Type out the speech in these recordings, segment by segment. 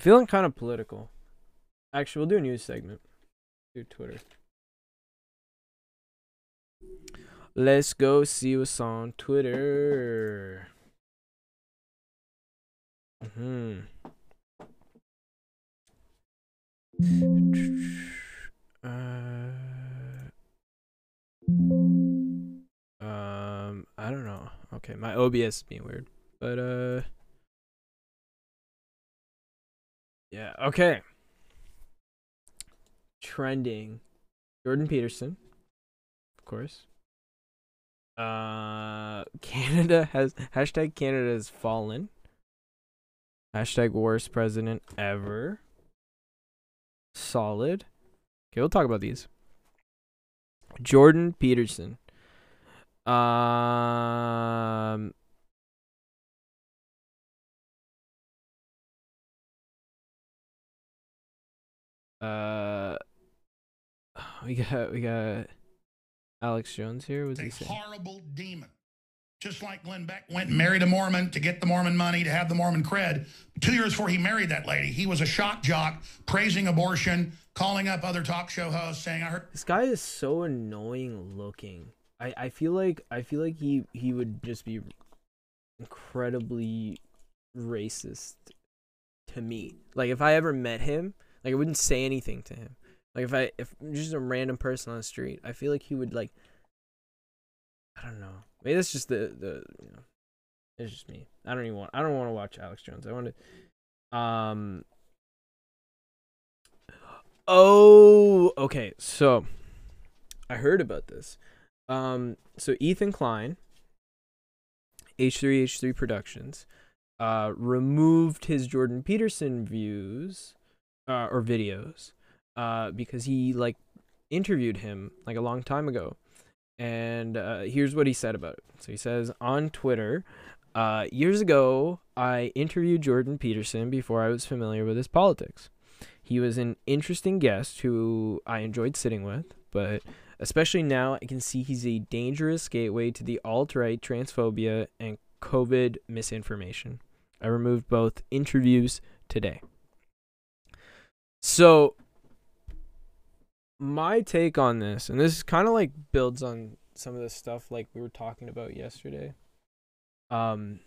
I'm feeling kind of political. Actually, we'll do a news segment. Do Twitter. Let's go see what's on Twitter. Hmm. Uh, um, I don't know. Okay, my OBS is being weird, but uh, yeah. Okay. Trending, Jordan Peterson, of course. Uh, Canada has hashtag Canada has fallen. Hashtag worst president ever. Solid. Okay, we'll talk about these. Jordan Peterson. Um. Uh. We got we got Alex Jones here. What's he a saying? horrible demon. Just like Glenn Beck went and married a Mormon to get the Mormon money, to have the Mormon cred. Two years before he married that lady, he was a shock jock, praising abortion, calling up other talk show hosts, saying, I heard This guy is so annoying looking. I, I feel like I feel like he he would just be incredibly racist to me. Like if I ever met him, like I wouldn't say anything to him. Like if I if just a random person on the street, I feel like he would like I don't know. Maybe that's just the the you know it's just me. I don't even want I don't want to watch Alex Jones. I want to um Oh, okay. So I heard about this. Um, so Ethan Klein, H3H3 Productions, uh, removed his Jordan Peterson views, uh, or videos, uh, because he like interviewed him like a long time ago, and uh, here's what he said about it. So he says on Twitter, uh, years ago I interviewed Jordan Peterson before I was familiar with his politics. He was an interesting guest who I enjoyed sitting with, but especially now I can see he's a dangerous gateway to the alt right, transphobia, and COVID misinformation. I removed both interviews today. So, my take on this, and this kind of like builds on some of the stuff like we were talking about yesterday. Um,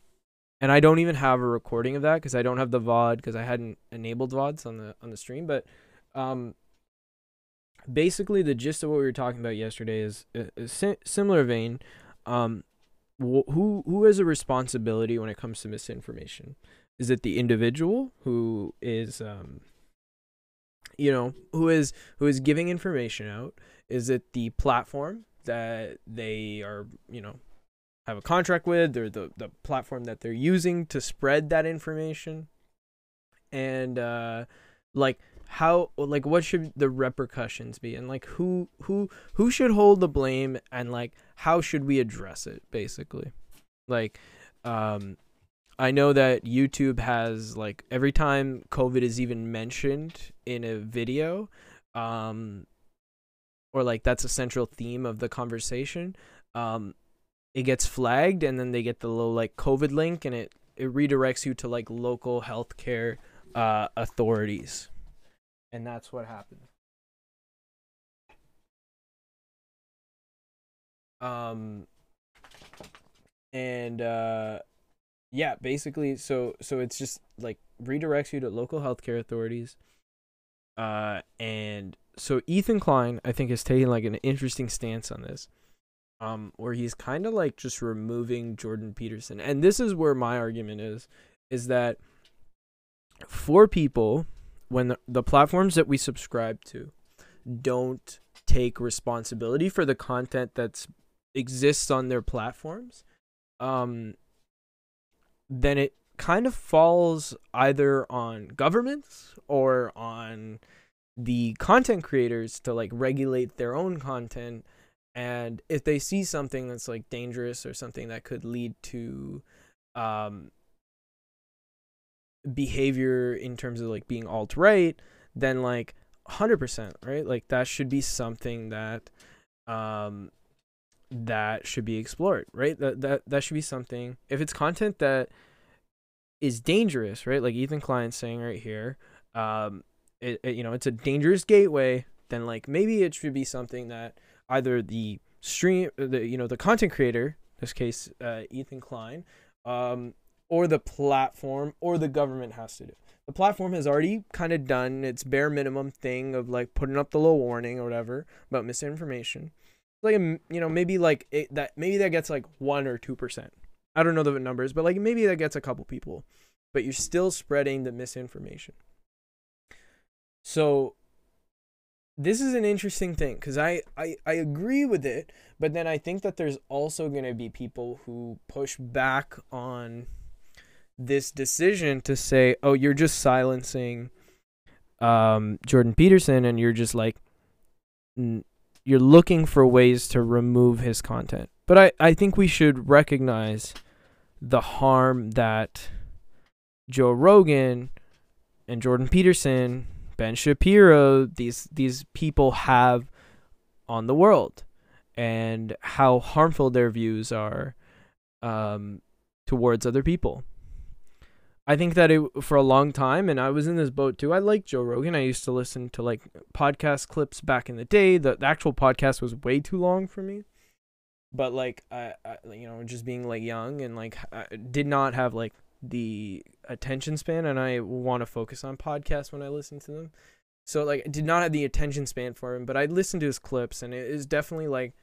and I don't even have a recording of that because I don't have the VOD because I hadn't enabled VODs on the on the stream. But um, basically, the gist of what we were talking about yesterday is a, a si- similar vein. Um, wh- who who has a responsibility when it comes to misinformation? Is it the individual who is um, you know, who is who is giving information out? Is it the platform that they are, you know, have a contract with or the, the platform that they're using to spread that information and uh like how like what should the repercussions be and like who who who should hold the blame and like how should we address it basically like um i know that youtube has like every time covid is even mentioned in a video um or like that's a central theme of the conversation um it gets flagged and then they get the little like covid link and it it redirects you to like local healthcare uh authorities. And that's what happened. Um and uh yeah basically so so it's just like redirects you to local healthcare authorities uh and so ethan klein i think is taking like an interesting stance on this um where he's kind of like just removing jordan peterson and this is where my argument is is that for people when the, the platforms that we subscribe to don't take responsibility for the content that's exists on their platforms um then it kind of falls either on governments or on the content creators to like regulate their own content. And if they see something that's like dangerous or something that could lead to um behavior in terms of like being alt right then like 100% right? Like that should be something that um that should be explored right that that that should be something if it's content that is dangerous, right? Like Ethan Klein's saying right here, um, it, it, you know, it's a dangerous gateway. Then like maybe it should be something that either the stream, the you know, the content creator, in this case, uh, Ethan Klein, um, or the platform or the government has to do. The platform has already kind of done its bare minimum thing of like putting up the little warning or whatever about misinformation. Like a, you know maybe like it, that maybe that gets like one or two percent. I don't know the numbers, but like maybe that gets a couple people, but you're still spreading the misinformation. So this is an interesting thing because I, I I agree with it, but then I think that there's also going to be people who push back on this decision to say, "Oh, you're just silencing um, Jordan Peterson, and you're just like you're looking for ways to remove his content." But I I think we should recognize the harm that Joe Rogan and Jordan Peterson, Ben Shapiro, these these people have on the world and how harmful their views are um, towards other people. I think that it for a long time, and I was in this boat too. I like Joe Rogan. I used to listen to like podcast clips back in the day. The, the actual podcast was way too long for me, but like I, I, you know, just being like young and like I did not have like the attention span, and I want to focus on podcasts when I listen to them. So like, I did not have the attention span for him, but I listened to his clips, and it is definitely like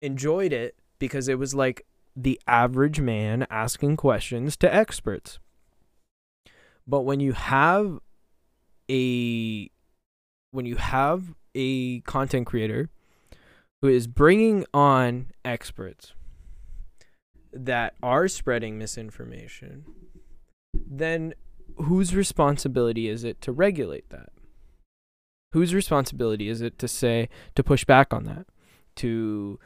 enjoyed it because it was like the average man asking questions to experts but when you have a when you have a content creator who is bringing on experts that are spreading misinformation, then whose responsibility is it to regulate that? Whose responsibility is it to say, to push back on that? To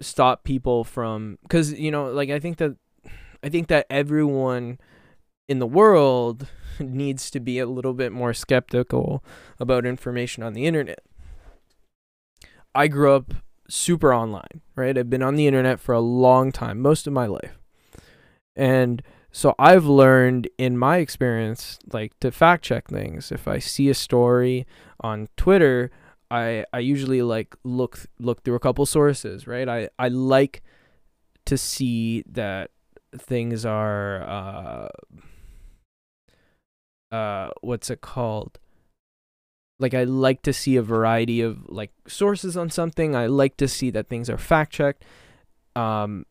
stop people from, because, you know, like I think that, I think that everyone in the world needs to be a little bit more skeptical about information on the internet. I grew up super online, right? I've been on the internet for a long time, most of my life. And so I've learned in my experience like to fact check things. If I see a story on Twitter, I I usually like look look through a couple sources, right? I I like to see that things are uh uh what's it called? Like i like to see a variety of like sources on something. I like to see that things are fact checked um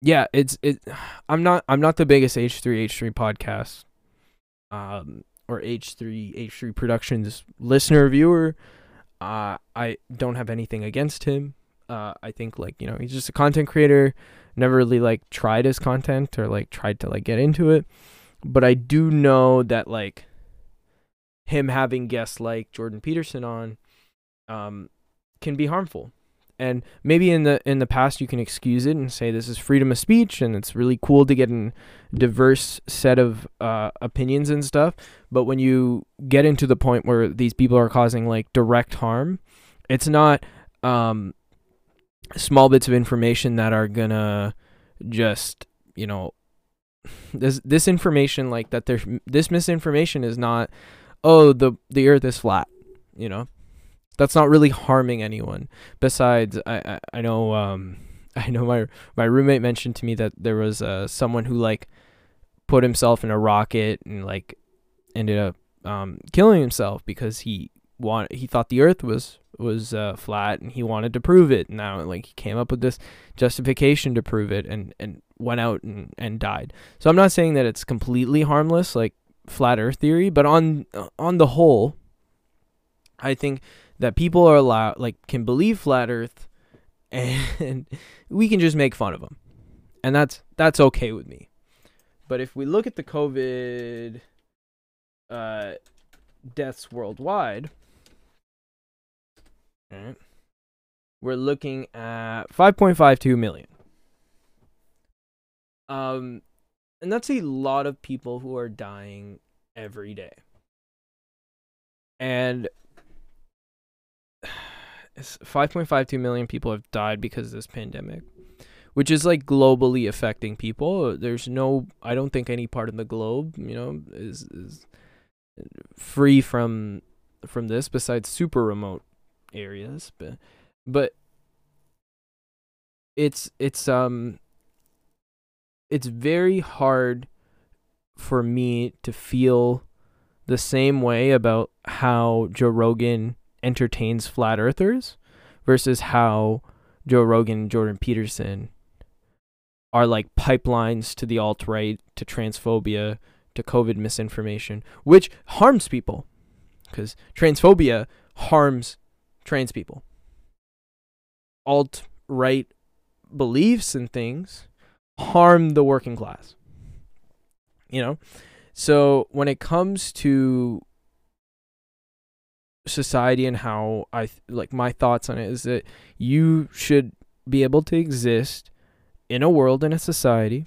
yeah it's it i'm not i'm not the biggest h3 h3 podcast um or h3 h3 productions listener viewer. Uh i don't have anything against him uh i think like you know he's just a content creator never really like tried his content or like tried to like get into it. But i do know that like him having guests like jordan peterson on um can be harmful. And maybe in the in the past you can excuse it and say this is freedom of speech and it's really cool to get a diverse set of uh, opinions and stuff. But when you get into the point where these people are causing like direct harm it's not um small bits of information that are gonna just you know this this information like that there's this misinformation is not oh the the earth is flat you know? That's not really harming anyone. Besides i i, I know um i know my my roommate mentioned to me that there was uh someone who like put himself in a rocket and like ended up um killing himself because he want he thought the earth was was uh, flat and he wanted to prove it. Now, like he came up with this justification to prove it and and went out and and died. So I'm not saying that it's completely harmless like flat Earth theory, but on on the whole, I think that people are allowed like can believe flat Earth, and we can just make fun of them, and that's that's okay with me. But if we look at the COVID uh, deaths worldwide We're looking at 5.52 million. Um, and that's a lot of people who are dying every day. And 5.52 million people have died because of this pandemic, which is like globally affecting people. There's no, I don't think any part of the globe, you know, is is free from from this besides super remote areas, but but it's it's um it's very hard for me to feel the same way about how Joe Rogan entertains flat earthers versus how Joe Rogan and Jordan Peterson are like pipelines to the alt right, to transphobia, to COVID misinformation, which harms people because transphobia harms trans people. Alt right beliefs and things harm the working class. You know? So when it comes to society and how I like my thoughts on it is that you should be able to exist in a world in a society,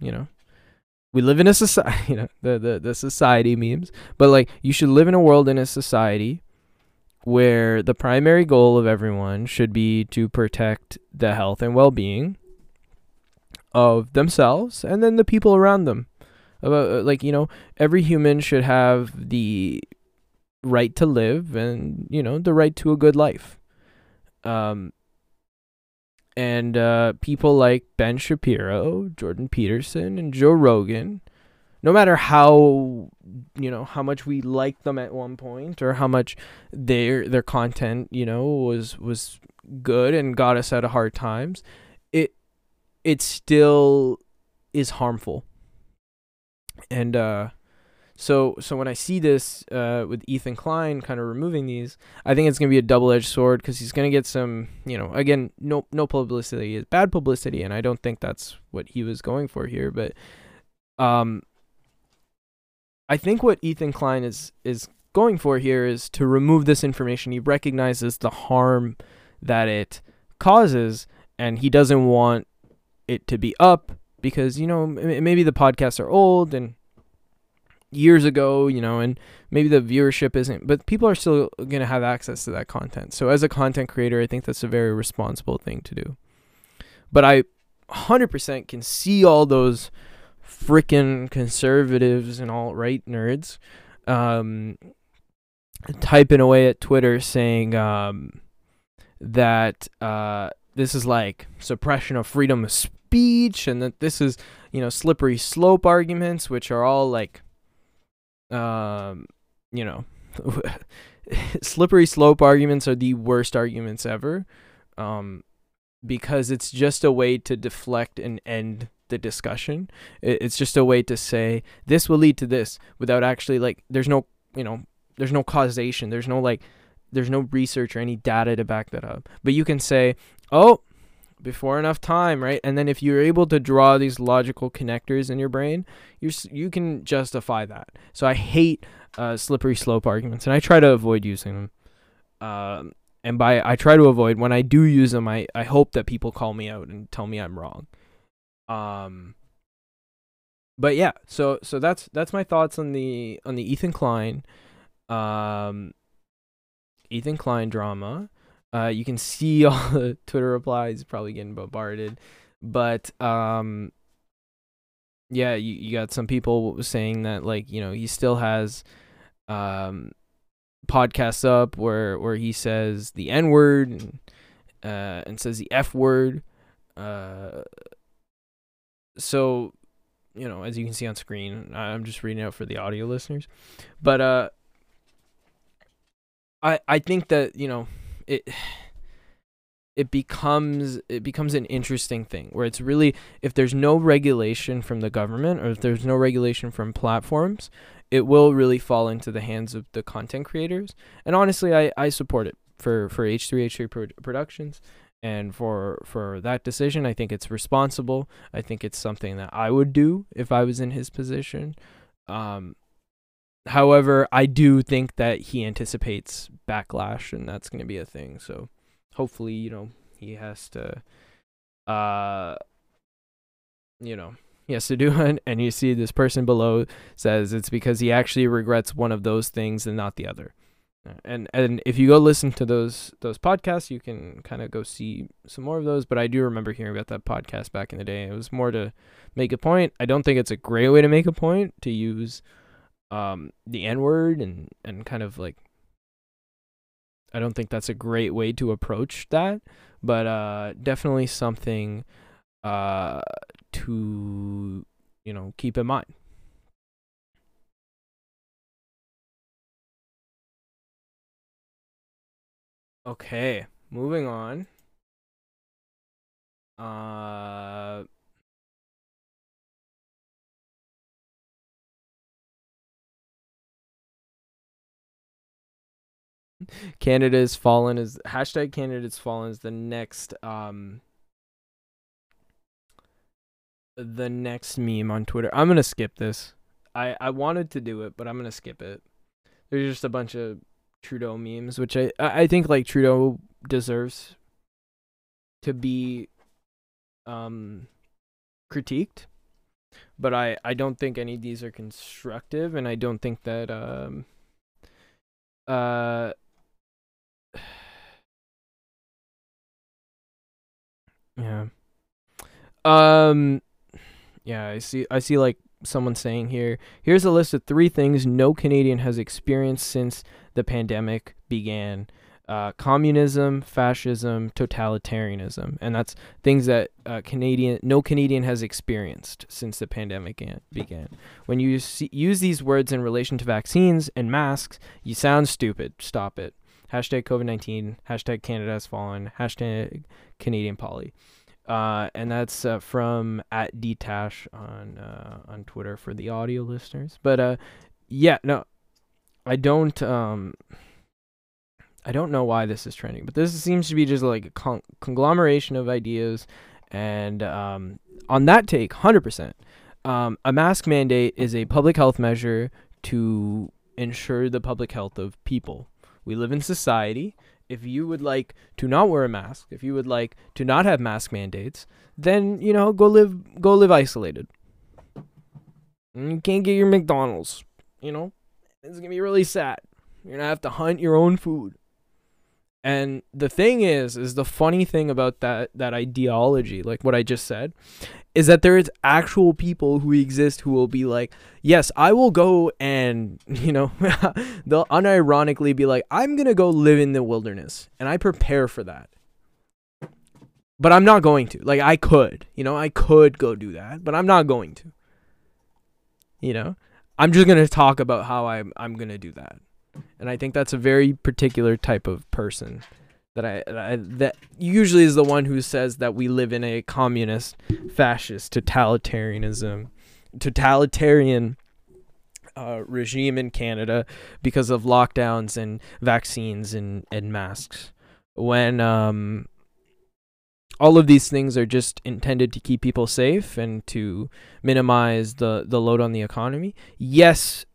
you know. We live in a society, you know, the, the the society memes, but like you should live in a world in a society where the primary goal of everyone should be to protect the health and well-being of themselves and then the people around them. About like you know, every human should have the right to live and you know the right to a good life. Um, and uh, people like Ben Shapiro, Jordan Peterson, and Joe Rogan, no matter how you know how much we liked them at one point or how much their their content you know was was good and got us out of hard times, it it still is harmful. And uh, so so when I see this uh, with Ethan Klein kind of removing these, I think it's gonna be a double edged sword because he's gonna get some you know again no no publicity is bad publicity and I don't think that's what he was going for here, but um I think what Ethan Klein is is going for here is to remove this information. He recognizes the harm that it causes and he doesn't want it to be up because you know maybe the podcasts are old and years ago, you know, and maybe the viewership isn't, but people are still going to have access to that content. So as a content creator, I think that's a very responsible thing to do. But I 100% can see all those freaking conservatives and alt right nerds um, typing away at Twitter saying um, that uh, this is like suppression of freedom of speech and that this is, you know, slippery slope arguments, which are all like um, you know, slippery slope arguments are the worst arguments ever. Um, because it's just a way to deflect and end the discussion. It's just a way to say this will lead to this without actually like there's no, you know, there's no causation. There's no like there's no research or any data to back that up. But you can say, "Oh, before enough time, right? And then if you're able to draw these logical connectors in your brain, you you can justify that. So I hate uh, slippery slope arguments, and I try to avoid using them. Um, and by I try to avoid when I do use them, I I hope that people call me out and tell me I'm wrong. Um. But yeah, so so that's that's my thoughts on the on the Ethan Klein, um, Ethan Klein drama. Uh, you can see all the Twitter replies, probably getting bombarded. But um, yeah, you, you got some people saying that like you know he still has um podcasts up where where he says the N word and, uh, and says the F word. Uh, so you know, as you can see on screen, I'm just reading out for the audio listeners, but uh, I I think that you know it it becomes it becomes an interesting thing where it's really if there's no regulation from the government or if there's no regulation from platforms it will really fall into the hands of the content creators. And honestly i, I support it for for h3h3 Pro- productions. And for for that decision i think it's responsible. I think it's something that i would do if i was in his position. Um However, I do think that he anticipates backlash, and that's going to be a thing. So, hopefully, you know, he has to, uh, you know, he has to do it. And you see this person below says it's because he actually regrets one of those things and not the other. and and if you go listen to those those podcasts, you can kind of go see some more of those. But I do remember hearing about that podcast back in the day. It was more to make a point. I don't think it's a great way to make a point to use um the N word and and kind of like I don't think that's a great way to approach that, but uh definitely something uh to you know keep in mind. Okay, moving on. Uh Canada's fallen is hashtag Canada's fallen is the next um the next meme on Twitter. I'm gonna skip this. I I wanted to do it, but I'm gonna skip it. There's just a bunch of Trudeau memes, which I I think like Trudeau deserves to be um critiqued, but I I don't think any of these are constructive, and I don't think that um uh yeah um yeah i see i see like someone saying here here's a list of three things no canadian has experienced since the pandemic began uh, communism fascism totalitarianism and that's things that uh, canadian no canadian has experienced since the pandemic an- began. When you see, use these words in relation to vaccines and masks you sound stupid. Stop it. Hashtag covid-19 hashtag canada has fallen. Hashtag canadian poly uh, and that's uh, from at dtash on uh, on Twitter for the audio listeners. But uh, yeah, no, I don't um, I don't know why this is trending, but this seems to be just like a con- conglomeration of ideas, and um, on that take, hundred percent, um, a mask mandate is a public health measure to ensure the public health of people. We live in society if you would like to not wear a mask, if you would like to not have mask mandates, then you know go live go live isolated. And you can't get your McDonald's, you know, it's gonna be really sad. You're gonna have to hunt your own food. And the thing is, is the funny thing about that that ideology, like what I just said, is that there is actual people who exist who will be like, yes, I will go and you know, they'll unironically be like, I'm gonna go live in the wilderness, and I prepare for that. But I'm not going to. Like I could, you know, I could go do that, but I'm not going to. You know, I'm just gonna talk about how I'm I'm gonna do that and I think that's a very particular type of person that I, I that usually is the one who says that we live in a communist, fascist, totalitarianism, totalitarian uh, regime in Canada because of lockdowns and vaccines and and masks. When um all of these things are just intended to keep people safe and to minimize the the load on the economy. Yes,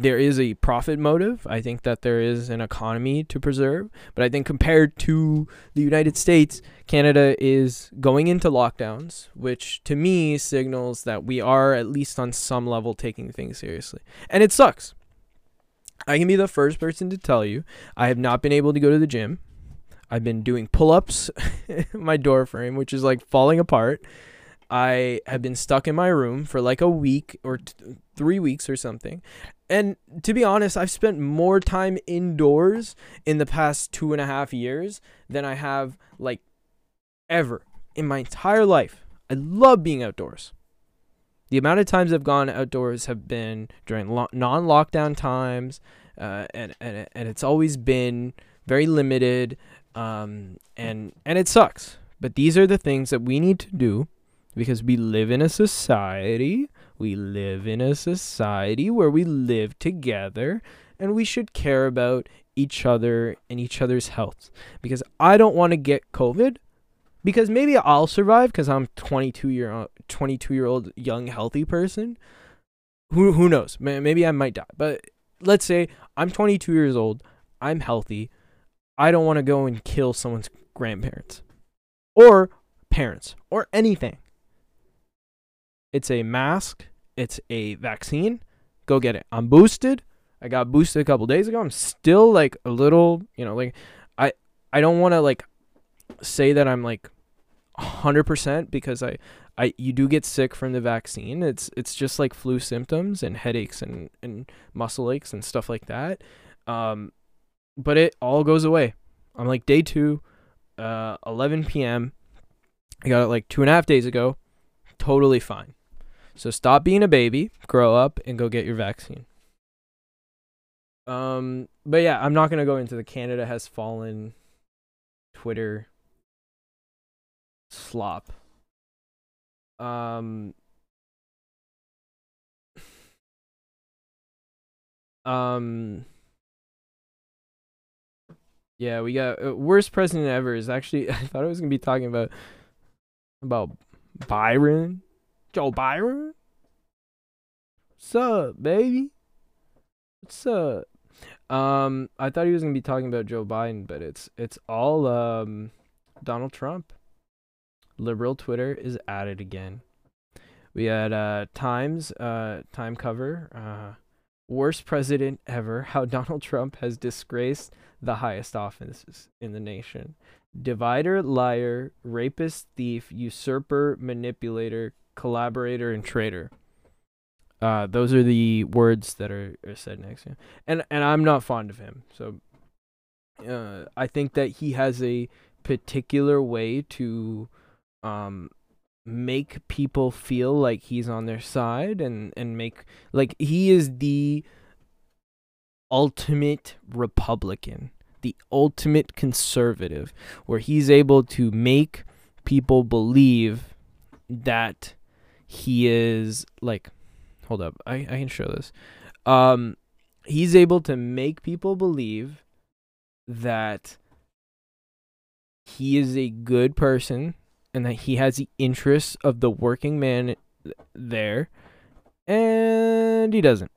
there is a profit motive. I think that there is an economy to preserve. But I think compared to the United States, Canada is going into lockdowns, which to me signals that we are at least on some level taking things seriously. And it sucks. I can be the first person to tell you I have not been able to go to the gym. I've been doing pull ups, my door frame, which is like falling apart. I have been stuck in my room for like a week or t- three weeks or something. And to be honest, I've spent more time indoors in the past two and a half years than I have like ever in my entire life. I love being outdoors. The amount of times I've gone outdoors have been during lo- non-lockdown times, uh, and and and it's always been very limited, um, and and it sucks. But these are the things that we need to do because we live in a society. We live in a society where we live together and we should care about each other and each other's health. Because I don't want to get COVID because maybe I'll survive because I'm 22 year old, 22 year old young healthy person. Who who knows? Maybe I might die. But let's say I'm 22 years old. I'm healthy. I don't want to go and kill someone's grandparents or parents or anything. It's a mask. It's a vaccine. Go get it. I'm boosted. I got boosted a couple days ago. I'm still like a little, you know, like I I don't want to like say that I'm like 100% because I I you do get sick from the vaccine. It's it's just like flu symptoms and headaches and and muscle aches and stuff like that. Um but it all goes away. I'm like day 2 uh 11 p.m. I got it like two and a half days ago. Totally fine. So stop being a baby, grow up, and go get your vaccine. Um, but yeah, I'm not gonna go into the Canada has fallen Twitter slop. Um. Um. Yeah, we got uh, worst president ever. Is actually I thought I was gonna be talking about about Byron, Joe Byron. What's up, baby? What's up? Um, I thought he was gonna be talking about Joe Biden, but it's it's all um Donald Trump. Liberal Twitter is at it again. We had uh Times uh time cover uh worst president ever. How Donald Trump has disgraced the highest offices in the nation. Divider, liar, rapist, thief, usurper, manipulator, collaborator, and traitor. Uh, those are the words that are, are said next to him. And and I'm not fond of him. So uh, I think that he has a particular way to um make people feel like he's on their side and and make like he is the ultimate republican the ultimate conservative where he's able to make people believe that he is like hold up i, I can show this. Um he's able to make people believe that he is a good person and that he has the interests of the working man there and he doesn't.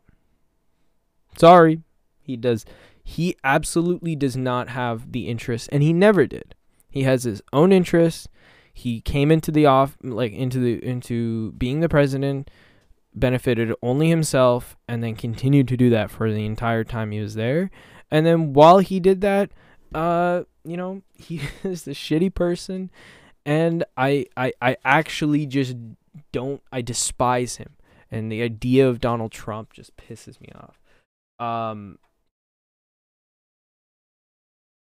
Sorry he does he absolutely does not have the interest and he never did. He has his own interests he came into the off like into the into being the president benefited only himself and then continued to do that for the entire time he was there. And then while he did that uh you know he is the shitty person and I, I i actually just don't i despise him. And the idea of donald trump just pisses me off. Um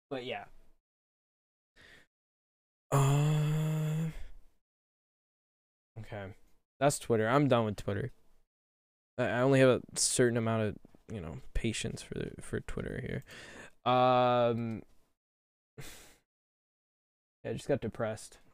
but yeah. Uh, okay. That's Twitter. I'm done with Twitter. I only have a certain amount of, you know, patience for the, for Twitter here. Um yeah, I just got depressed.